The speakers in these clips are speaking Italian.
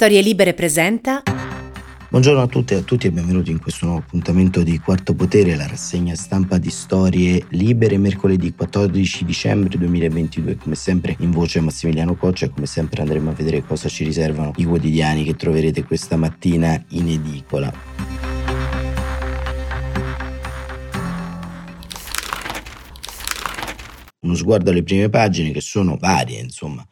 Storie Libere presenta. Buongiorno a tutte e a tutti e benvenuti in questo nuovo appuntamento di Quarto Potere, la rassegna stampa di Storie Libere, mercoledì 14 dicembre 2022. Come sempre in voce Massimiliano Coccia e come sempre andremo a vedere cosa ci riservano i quotidiani che troverete questa mattina in edicola. Uno sguardo alle prime pagine che sono varie, insomma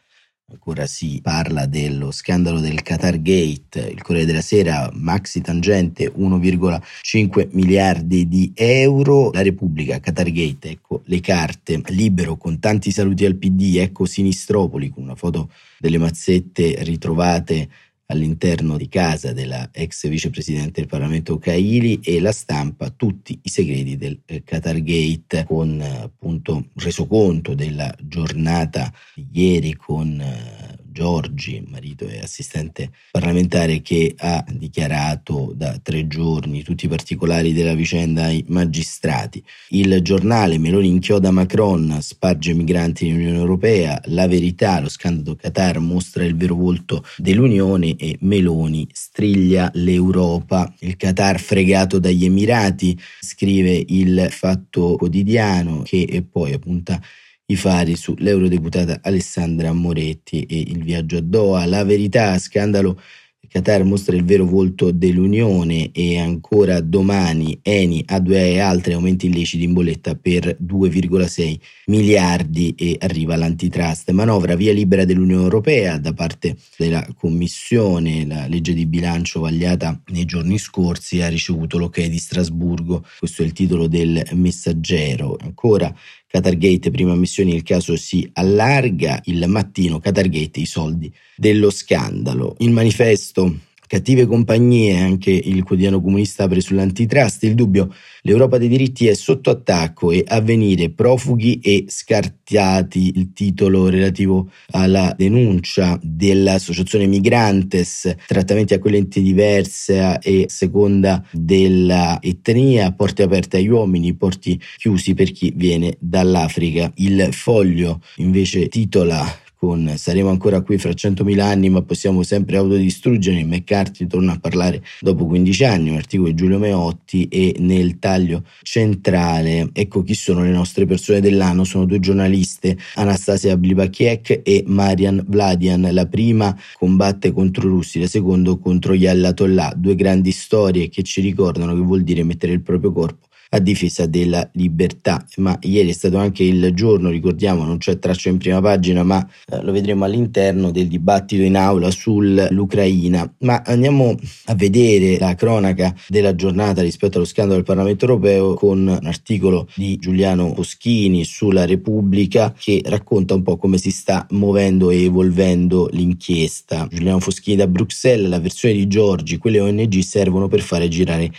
Ancora si parla dello scandalo del Qatar Gate, il Corriere della Sera, maxi tangente 1,5 miliardi di euro, la Repubblica, Qatar Gate, ecco le carte, libero con tanti saluti al PD, ecco Sinistropoli con una foto delle mazzette ritrovate all'interno di casa della ex vicepresidente del Parlamento Caili e la stampa tutti i segreti del eh, Qatar Gate con appunto resoconto della giornata di ieri con eh, Giorgi, marito e assistente parlamentare, che ha dichiarato da tre giorni tutti i particolari della vicenda ai magistrati. Il giornale Meloni inchioda Macron, sparge migranti nell'Unione Europea, la verità, lo scandalo Qatar mostra il vero volto dell'Unione e Meloni striglia l'Europa. Il Qatar fregato dagli Emirati, scrive il Fatto Quotidiano, che poi appunta i fari sull'eurodeputata Alessandra Moretti e il viaggio a Doha. La verità, scandalo Qatar mostra il vero volto dell'Unione e ancora domani Eni, A2 e altri aumenti illeciti in bolletta per 2,6 miliardi e arriva l'antitrust. Manovra via libera dell'Unione Europea da parte della Commissione, la legge di bilancio vagliata nei giorni scorsi ha ricevuto l'ok di Strasburgo, questo è il titolo del messaggero. Ancora Qatargate, prima missione, il caso si allarga, il mattino Qatargate, i soldi dello scandalo. Il manifesto Cattive compagnie, anche il quotidiano comunista apre sull'antitrust, il dubbio, l'Europa dei diritti è sotto attacco e avvenire profughi e scartati, il titolo relativo alla denuncia dell'associazione Migrantes, trattamenti a quelle enti diverse e seconda dell'etnia, porte aperte agli uomini, porti chiusi per chi viene dall'Africa. Il foglio invece titola con saremo ancora qui fra 100.000 anni ma possiamo sempre autodistruggere, McCarthy torna a parlare dopo 15 anni, un articolo di Giulio Meotti e nel taglio centrale ecco chi sono le nostre persone dell'anno, sono due giornaliste, Anastasia Blibakiek e Marian Vladian, la prima combatte contro i russi, la seconda contro gli Ayatollah, due grandi storie che ci ricordano che vuol dire mettere il proprio corpo a difesa della libertà. Ma ieri è stato anche il giorno, ricordiamo, non c'è traccia in prima pagina, ma lo vedremo all'interno del dibattito in aula sull'Ucraina. Ma andiamo a vedere la cronaca della giornata rispetto allo scandalo del Parlamento europeo con un articolo di Giuliano Poschini sulla Repubblica che racconta un po' come si sta muovendo e evolvendo l'inchiesta. Giuliano Foschini da Bruxelles, la versione di Giorgi, quelle ONG servono per fare girare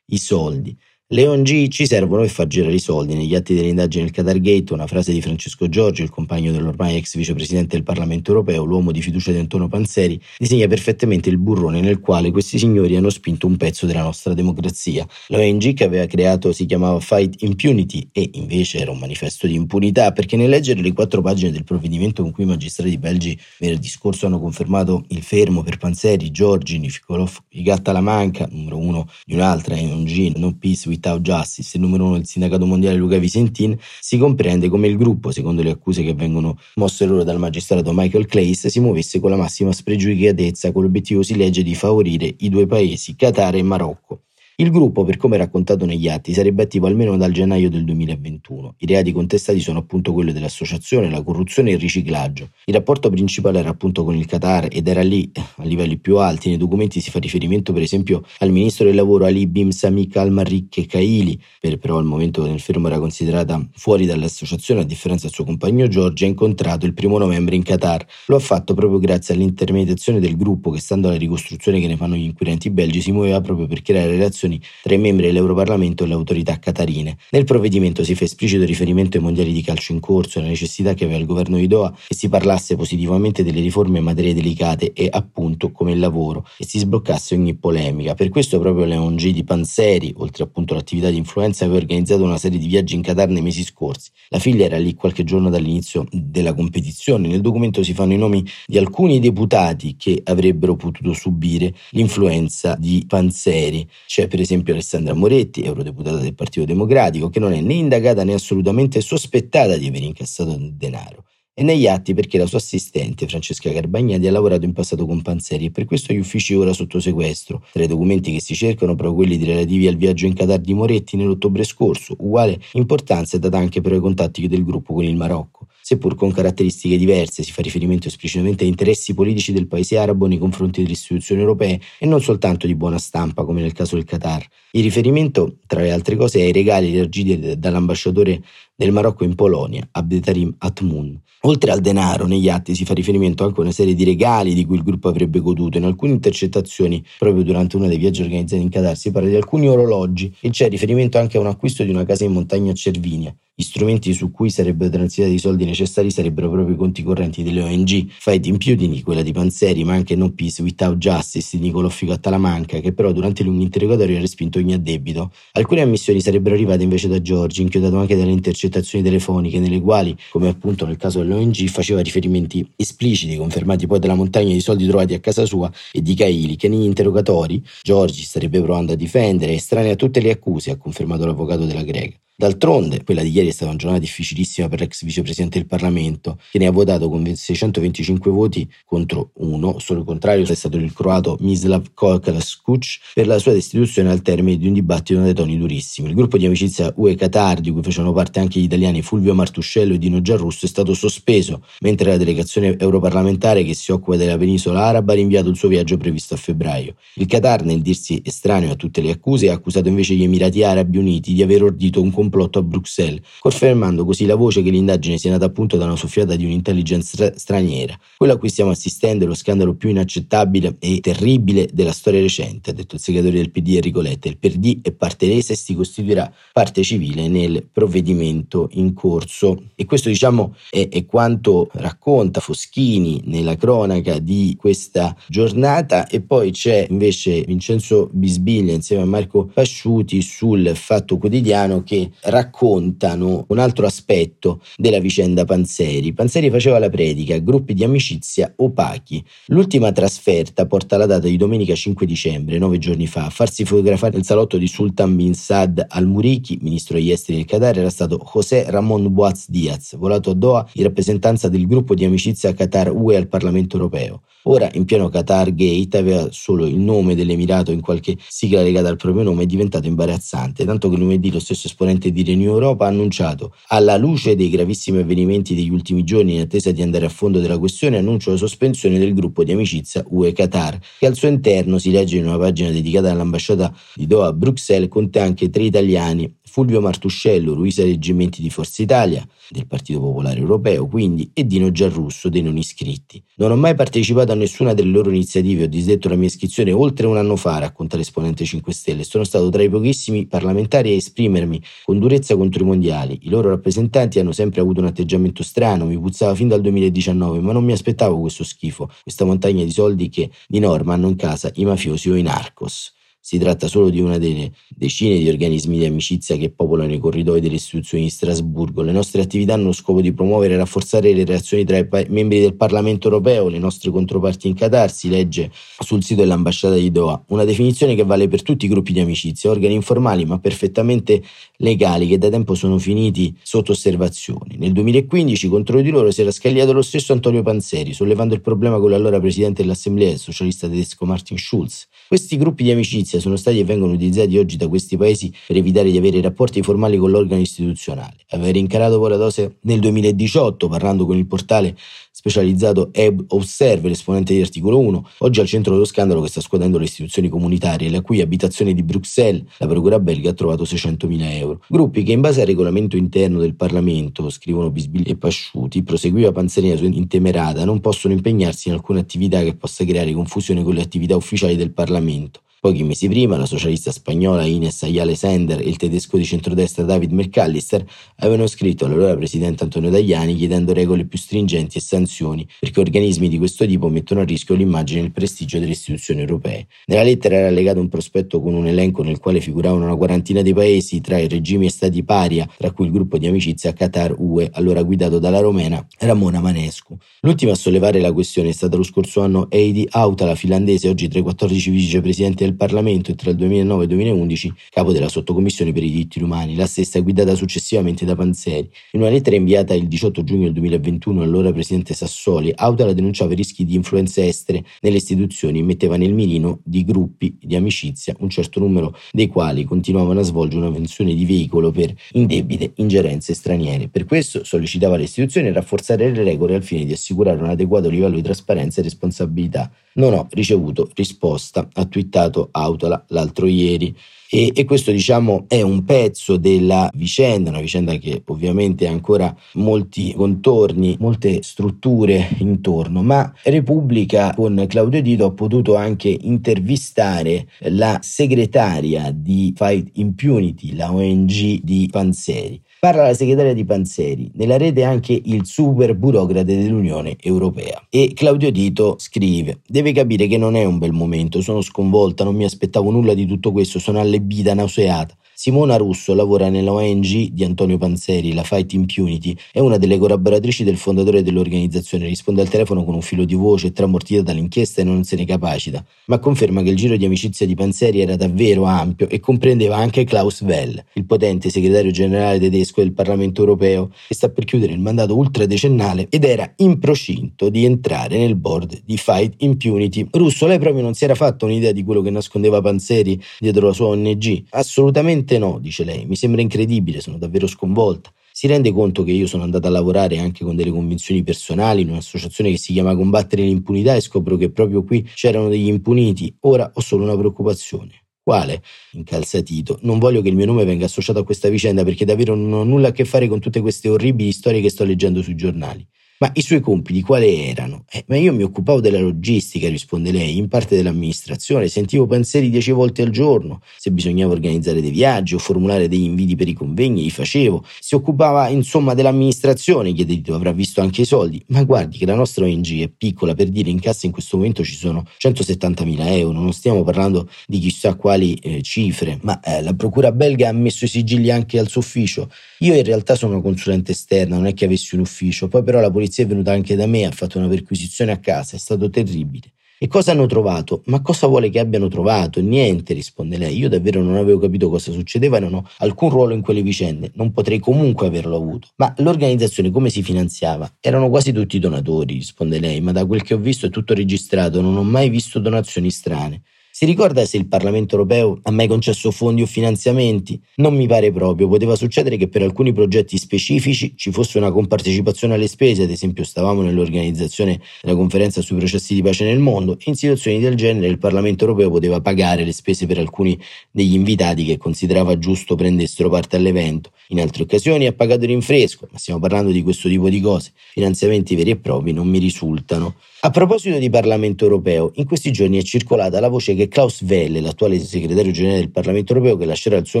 i soldi. Le ONG ci servono per far girare i soldi. Negli atti dell'indagine del Qatar Gate, una frase di Francesco Giorgio, il compagno dell'ormai ex vicepresidente del Parlamento europeo, l'uomo di fiducia di Antonio Panzeri, disegna perfettamente il burrone nel quale questi signori hanno spinto un pezzo della nostra democrazia. La ONG che aveva creato si chiamava Fight Impunity e invece era un manifesto di impunità perché nel leggere le quattro pagine del provvedimento con cui i magistrati belgi venerdì scorso hanno confermato il fermo per Panzeri, Giorgi, Nifikolov, Igatta Lamanca, numero uno di un'altra ONG, No Peace with Without Justice e numero uno del sindacato mondiale Luca Visentin, si comprende come il gruppo, secondo le accuse che vengono mosse loro dal magistrato Michael Clays, si muovesse con la massima spregiudicatezza con l'obiettivo si legge di favorire i due paesi, Qatar e Marocco. Il gruppo, per come raccontato negli atti, sarebbe attivo almeno dal gennaio del 2021. I reati contestati sono appunto quelli dell'associazione, la corruzione e il riciclaggio. Il rapporto principale era appunto con il Qatar ed era lì, a livelli più alti. Nei documenti si fa riferimento per esempio al ministro del lavoro Ali Bim Samik al-Marrik Kaili, per però al momento del fermo era considerata fuori dall'associazione, a differenza del suo compagno Giorgio, ha incontrato il primo novembre in Qatar. Lo ha fatto proprio grazie all'intermediazione del gruppo che, stando alla ricostruzione che ne fanno gli inquirenti belgi, si muoveva proprio per creare relazioni relazioni tra i membri dell'Europarlamento e le autorità qatarine. Nel provvedimento si fa esplicito riferimento ai mondiali di calcio in corso e alla necessità che aveva il governo di Doha che si parlasse positivamente delle riforme in materie delicate e appunto come il lavoro e si sbloccasse ogni polemica. Per questo proprio le ONG di Panzeri, oltre appunto all'attività di influenza, aveva organizzato una serie di viaggi in Qatar nei mesi scorsi. La figlia era lì qualche giorno dall'inizio della competizione. Nel documento si fanno i nomi di alcuni deputati che avrebbero potuto subire l'influenza di Panzeri. C'è per esempio Alessandra Moretti, eurodeputata del Partito Democratico, che non è né indagata né assolutamente sospettata di aver incassato denaro e negli atti perché la sua assistente Francesca Garbagnati ha lavorato in passato con Panzeri e per questo gli uffici ora sotto sequestro. Tra i documenti che si cercano proprio quelli relativi al viaggio in Qatar di Moretti nell'ottobre scorso. Uguale importanza è data anche per i contatti del gruppo con il Marocco. Seppur con caratteristiche diverse, si fa riferimento esplicitamente a interessi politici del paese arabo nei confronti delle istituzioni europee e non soltanto di buona stampa come nel caso del Qatar. Il riferimento, tra le altre cose, è ai regali elargiti dall'ambasciatore del Marocco in Polonia, Abdetarim Atmun. Oltre al denaro, negli atti si fa riferimento anche a una serie di regali di cui il gruppo avrebbe goduto. In alcune intercettazioni, proprio durante uno dei viaggi organizzati in Qatar, si parla di alcuni orologi e c'è riferimento anche a un acquisto di una casa in montagna a Cervinia. Gli strumenti su cui sarebbero transitati i soldi necessari sarebbero proprio i conti correnti delle ONG, Fighting Putin, quella di Panzeri, ma anche No Peace Without Justice di Nicolò Figo a Talamanca, che però durante lunghi interrogatori ha respinto ogni addebito. Alcune ammissioni sarebbero arrivate invece da Giorgi, inchiodato anche dalle intercettazioni telefoniche, nelle quali, come appunto nel caso dell'ONG, faceva riferimenti espliciti, confermati poi dalla montagna di soldi trovati a casa sua e di Caili, che negli interrogatori Giorgi starebbe provando a difendere, estranea a tutte le accuse, ha confermato l'avvocato della Greca. D'altronde, quella di ieri è stata una giornata difficilissima per l'ex vicepresidente del Parlamento, che ne ha votato con 625 voti contro uno, solo il contrario è stato il croato Mislav Kokalskuc per la sua destituzione al termine di un dibattito dai toni durissimi. Il gruppo di amicizia UE Qatar, di cui facevano parte anche gli italiani Fulvio Martuscello e Dino Giarrusso, è stato sospeso, mentre la delegazione europarlamentare che si occupa della penisola araba ha rinviato il suo viaggio previsto a febbraio. Il Qatar, nel dirsi estraneo a tutte le accuse, ha accusato invece gli Emirati Arabi Uniti di aver ordito un complotto a Bruxelles, confermando così la voce che l'indagine sia nata appunto da una soffiata di un'intelligence stra- straniera. Quello a cui stiamo assistendo è lo scandalo più inaccettabile e terribile della storia recente, ha detto il segretario del PD Enrico Letta. Il PD è parte resa e si costituirà parte civile nel provvedimento in corso. E questo diciamo è, è quanto racconta Foschini nella cronaca di questa giornata e poi c'è invece Vincenzo Bisbiglia insieme a Marco Pasciuti sul Fatto Quotidiano che raccontano un altro aspetto della vicenda Panzeri. Panzeri faceva la predica a gruppi di amicizia opachi. L'ultima trasferta porta la data di domenica 5 dicembre, nove giorni fa. A farsi fotografare nel salotto di Sultan bin Saad al-Muriki, ministro degli esteri del Qatar, era stato José Ramón Boaz Diaz, volato a Doha in rappresentanza del gruppo di amicizia Qatar-UE al Parlamento europeo. Ora, in pieno Qatar Gate, aveva solo il nome dell'Emirato in qualche sigla legata al proprio nome è diventato imbarazzante, tanto che lunedì lo stesso esponente di Renew Europa ha annunciato, alla luce dei gravissimi avvenimenti degli ultimi giorni in attesa di andare a fondo della questione, annuncia la sospensione del gruppo di amicizia UE Qatar, che al suo interno, si legge in una pagina dedicata all'ambasciata di Doha a Bruxelles, conta anche tre italiani, Fulvio Martuscello, Luisa Reggimenti di Forza Italia, del Partito Popolare Europeo, quindi, e Dino Giarrusso, dei non iscritti. Non ho mai partecipato a nessuna delle loro iniziative, ho disdetto la mia iscrizione oltre un anno fa, racconta l'esponente 5 Stelle. Sono stato tra i pochissimi parlamentari a esprimermi con durezza contro i mondiali. I loro rappresentanti hanno sempre avuto un atteggiamento strano, mi puzzava fin dal 2019, ma non mi aspettavo questo schifo, questa montagna di soldi che di norma hanno in casa i mafiosi o i narcos. Si tratta solo di una delle decine di organismi di amicizia che popolano i corridoi delle istituzioni di Strasburgo. Le nostre attività hanno lo scopo di promuovere e rafforzare le relazioni tra i pa- membri del Parlamento europeo, le nostre controparti in Qatar, si legge sul sito dell'ambasciata di Doha. Una definizione che vale per tutti i gruppi di amicizia, organi informali ma perfettamente legali che da tempo sono finiti sotto osservazione. Nel 2015 contro di loro si era scagliato lo stesso Antonio Panzeri, sollevando il problema con l'allora presidente dell'Assemblea, il socialista tedesco Martin Schulz. Questi gruppi di amicizia sono stati e vengono utilizzati oggi da questi paesi per evitare di avere rapporti formali con l'organo istituzionale. Aver incarato poi la dose nel 2018, parlando con il portale specializzato Eb Observer, esponente di articolo 1, oggi al centro dello scandalo che sta scuotendo le istituzioni comunitarie, la cui abitazione di Bruxelles, la procura belga, ha trovato 600.000 euro. Gruppi che in base al regolamento interno del Parlamento, scrivono Bisbigli e Pasciuti, proseguiva Panzerina su intemerata, non possono impegnarsi in alcuna attività che possa creare confusione con le attività ufficiali del Parlamento. Pochi mesi prima la socialista spagnola Ines Ayala Sender e il tedesco di centrodestra David McAllister avevano scritto all'allora presidente Antonio Tajani chiedendo regole più stringenti e sanzioni perché organismi di questo tipo mettono a rischio l'immagine e il prestigio delle istituzioni europee. Nella lettera era allegato un prospetto con un elenco nel quale figuravano una quarantina di paesi tra i regimi e stati paria, tra cui il gruppo di amicizia Qatar-UE, allora guidato dalla romena Ramona Manescu. L'ultima a sollevare la questione è stata lo scorso anno Heidi Hautala, finlandese, oggi tra i 14 vicepresidenti del del Parlamento e tra il 2009 e il 2011 capo della sottocommissione per i diritti umani, la stessa guidata successivamente da Panzeri. In una lettera inviata il 18 giugno del 2021 all'ora presidente Sassoli, Autala denunciava i rischi di influenze estere nelle istituzioni e metteva nel mirino di gruppi di amicizia, un certo numero dei quali continuavano a svolgere una funzione di veicolo per indebite ingerenze straniere. Per questo sollecitava le istituzioni a rafforzare le regole al fine di assicurare un adeguato livello di trasparenza e responsabilità. Non ho ricevuto risposta, ha twittato Autola l'altro ieri. E, e, questo diciamo è un pezzo della vicenda, una vicenda che ovviamente ha ancora molti contorni, molte strutture intorno, ma Repubblica con Claudio Dito ha potuto anche intervistare la segretaria di Fight Impunity, la ONG di Panzeri. Parla la segretaria di Panzeri, nella rete anche il super burocrate dell'Unione Europea. E Claudio Dito scrive: Deve capire che non è un bel momento, sono sconvolta, non mi aspettavo nulla di tutto questo, sono allebita, nauseata. Simona Russo lavora nella ONG di Antonio Panzeri, la Fight Impunity, è una delle collaboratrici del fondatore dell'organizzazione, risponde al telefono con un filo di voce, tramortita dall'inchiesta e non se ne capacita, ma conferma che il giro di amicizia di Panzeri era davvero ampio e comprendeva anche Klaus Well, il potente segretario generale tedesco del Parlamento europeo, che sta per chiudere il mandato ultradecennale ed era in procinto di entrare nel board di Fight Impunity. Russo, lei proprio non si era fatto un'idea di quello che nascondeva Panzeri dietro la sua ONG? Assolutamente Assolutamente no, dice lei, mi sembra incredibile, sono davvero sconvolta. Si rende conto che io sono andata a lavorare anche con delle convinzioni personali in un'associazione che si chiama Combattere l'impunità e scopro che proprio qui c'erano degli impuniti. Ora ho solo una preoccupazione. Quale? Incalzatito. Non voglio che il mio nome venga associato a questa vicenda perché davvero non ho nulla a che fare con tutte queste orribili storie che sto leggendo sui giornali. Ma i suoi compiti quali erano? Eh, ma io mi occupavo della logistica, risponde lei, in parte dell'amministrazione, sentivo pensieri dieci volte al giorno, se bisognava organizzare dei viaggi o formulare degli inviti per i convegni, li facevo. Si occupava insomma dell'amministrazione, chiede Dito, avrà visto anche i soldi. Ma guardi che la nostra ONG è piccola, per dire in cassa in questo momento ci sono 170.000 euro, non stiamo parlando di chissà quali eh, cifre, ma eh, la procura belga ha messo i sigilli anche al suo ufficio. Io in realtà sono consulente esterna, non è che avessi un ufficio, poi però la polizia polizia è venuta anche da me, ha fatto una perquisizione a casa, è stato terribile. E cosa hanno trovato? Ma cosa vuole che abbiano trovato? Niente, risponde lei. Io davvero non avevo capito cosa succedeva e non ho alcun ruolo in quelle vicende. Non potrei comunque averlo avuto. Ma l'organizzazione come si finanziava? Erano quasi tutti donatori, risponde lei, ma da quel che ho visto è tutto registrato, non ho mai visto donazioni strane. Si ricorda se il Parlamento europeo ha mai concesso fondi o finanziamenti? Non mi pare proprio. Poteva succedere che per alcuni progetti specifici ci fosse una compartecipazione alle spese, ad esempio stavamo nell'organizzazione della conferenza sui processi di pace nel mondo in situazioni del genere il Parlamento europeo poteva pagare le spese per alcuni degli invitati che considerava giusto prendessero parte all'evento. In altre occasioni ha pagato rinfresco, ma stiamo parlando di questo tipo di cose. Finanziamenti veri e propri non mi risultano. A proposito di Parlamento europeo, in questi giorni è circolata la voce che Klaus Welle, l'attuale segretario generale del Parlamento europeo che lascerà il suo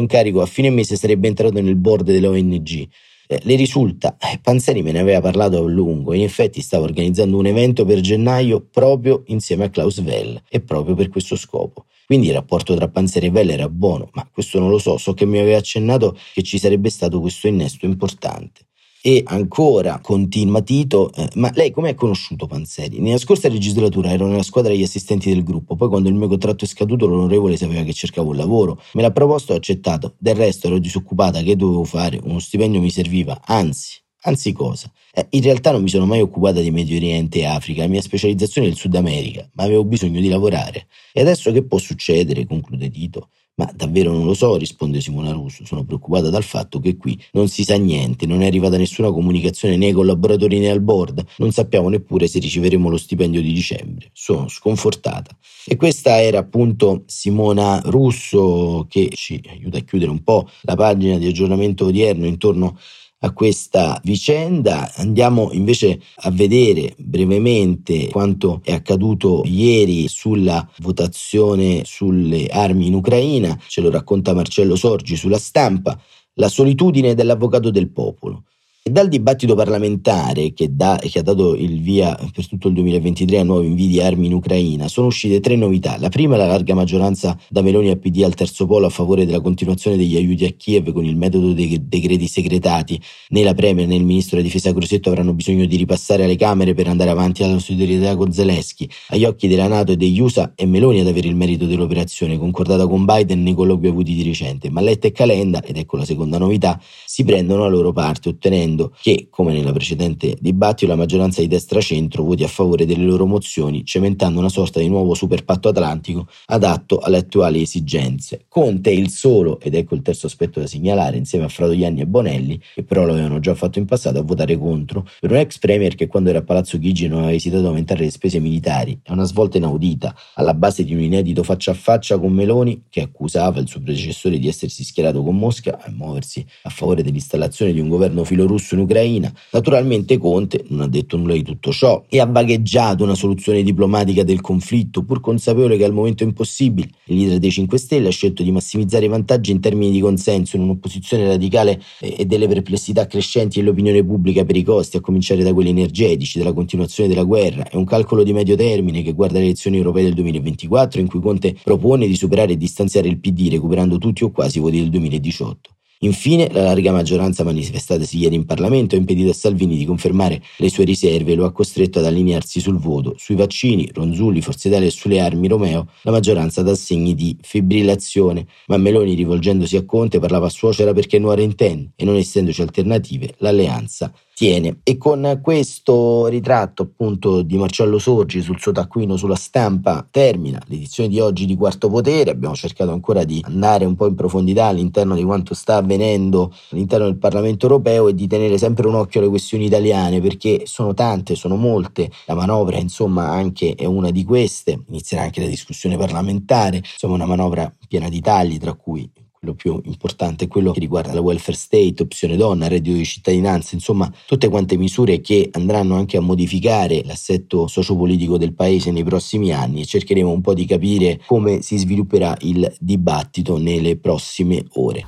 incarico, a fine mese sarebbe entrato nel board dell'ONG. Eh, le risulta, eh, Panzeri me ne aveva parlato a lungo, in effetti stava organizzando un evento per gennaio proprio insieme a Klaus Welle e proprio per questo scopo. Quindi il rapporto tra Panzeri e Welle era buono, ma questo non lo so, so che mi aveva accennato che ci sarebbe stato questo innesto importante. E ancora, continua Tito, eh, ma lei come ha conosciuto Panzeri? Nella scorsa legislatura ero nella squadra degli assistenti del gruppo, poi quando il mio contratto è scaduto l'onorevole sapeva che cercavo un lavoro, me l'ha proposto e ho accettato, del resto ero disoccupata, che dovevo fare? Uno stipendio mi serviva, anzi, Anzi cosa? Eh, in realtà non mi sono mai occupata di Medio Oriente e Africa, la mia specializzazione è il Sud America, ma avevo bisogno di lavorare. E adesso che può succedere? conclude Tito. Ma davvero non lo so, risponde Simona Russo. Sono preoccupata dal fatto che qui non si sa niente, non è arrivata nessuna comunicazione né ai collaboratori né al board, non sappiamo neppure se riceveremo lo stipendio di dicembre. Sono sconfortata. E questa era appunto Simona Russo che ci aiuta a chiudere un po' la pagina di aggiornamento odierno intorno a questa vicenda. Andiamo invece a vedere brevemente quanto è accaduto ieri sulla votazione sulle armi in Ucraina, ce lo racconta Marcello Sorgi sulla stampa, la solitudine dell'avvocato del popolo. E dal dibattito parlamentare che, da, che, ha dato il via per tutto il 2023 a nuovi invii di armi in Ucraina sono uscite tre novità. La prima è la larga maggioranza da Meloni a PD al terzo polo a favore della continuazione degli aiuti a Kiev con il metodo dei decreti segretati. Né la Premier né il ministro della difesa Crosetto avranno bisogno di ripassare alle Camere per andare avanti alla solidarietà con Zelensky. Agli occhi della Nato e degli USA è Meloni ad avere il merito dell'operazione, concordata con Biden nei colloqui avuti di recente. Ma Letta e Calenda, ed ecco la seconda novità, si prendono la loro parte ottenendo chiedendo che, come nella precedente dibattito, la maggioranza di destra-centro voti a favore delle loro mozioni, cementando una sorta di nuovo superpatto atlantico adatto alle attuali esigenze. Conte è il solo, ed ecco il terzo aspetto da segnalare, insieme a Fratoianni e Bonelli, che però lo avevano già fatto in passato, a votare contro, per un ex premier che quando era a Palazzo Chigi non aveva esitato ad aumentare le spese militari. È una svolta inaudita, alla base di un inedito faccia a faccia con Meloni, che accusava il suo predecessore di essersi schierato con Mosca e muoversi a favore dell'installazione di un governo filorusso russo in Ucraina. Naturalmente Conte non ha detto nulla di tutto ciò e ha vagheggiato una soluzione diplomatica del conflitto, pur consapevole che al momento è impossibile. Il leader dei 5 Stelle ha scelto di massimizzare i vantaggi in termini di consenso in un'opposizione radicale e delle perplessità crescenti dell'opinione pubblica per i costi, a cominciare da quelli energetici, della continuazione della guerra. È un calcolo di medio termine che guarda le elezioni europee del 2024 in cui Conte propone di superare e distanziare il PD recuperando tutti o quasi i voti del 2018. Infine, la larga maggioranza manifestatasi ieri in Parlamento ha impedito a Salvini di confermare le sue riserve e lo ha costretto ad allinearsi sul voto. Sui vaccini, Ronzulli, Forza Italia e sulle armi Romeo, la maggioranza dà segni di fibrillazione, ma Meloni, rivolgendosi a Conte, parlava a suocera perché non era intende e non essendoci alternative, l'alleanza tiene. E con questo ritratto appunto di Marcello Sorgi sul suo taccuino sulla stampa termina l'edizione di oggi di Quarto Potere. Abbiamo cercato ancora di andare un po' in profondità all'interno di quanto sta avvenendo all'interno del Parlamento europeo e di tenere sempre un occhio alle questioni italiane perché sono tante, sono molte. La manovra insomma anche è una di queste. Inizierà anche la discussione parlamentare, insomma una manovra piena di tagli tra cui quello più importante quello che riguarda la welfare state, opzione donna, reddito di cittadinanza, insomma tutte quante misure che andranno anche a modificare l'assetto sociopolitico del paese nei prossimi anni e cercheremo un po' di capire come si svilupperà il dibattito nelle prossime ore.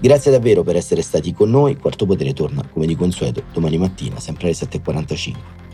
Grazie davvero per essere stati con noi, Quarto Potere torna come di consueto domani mattina, sempre alle 7.45.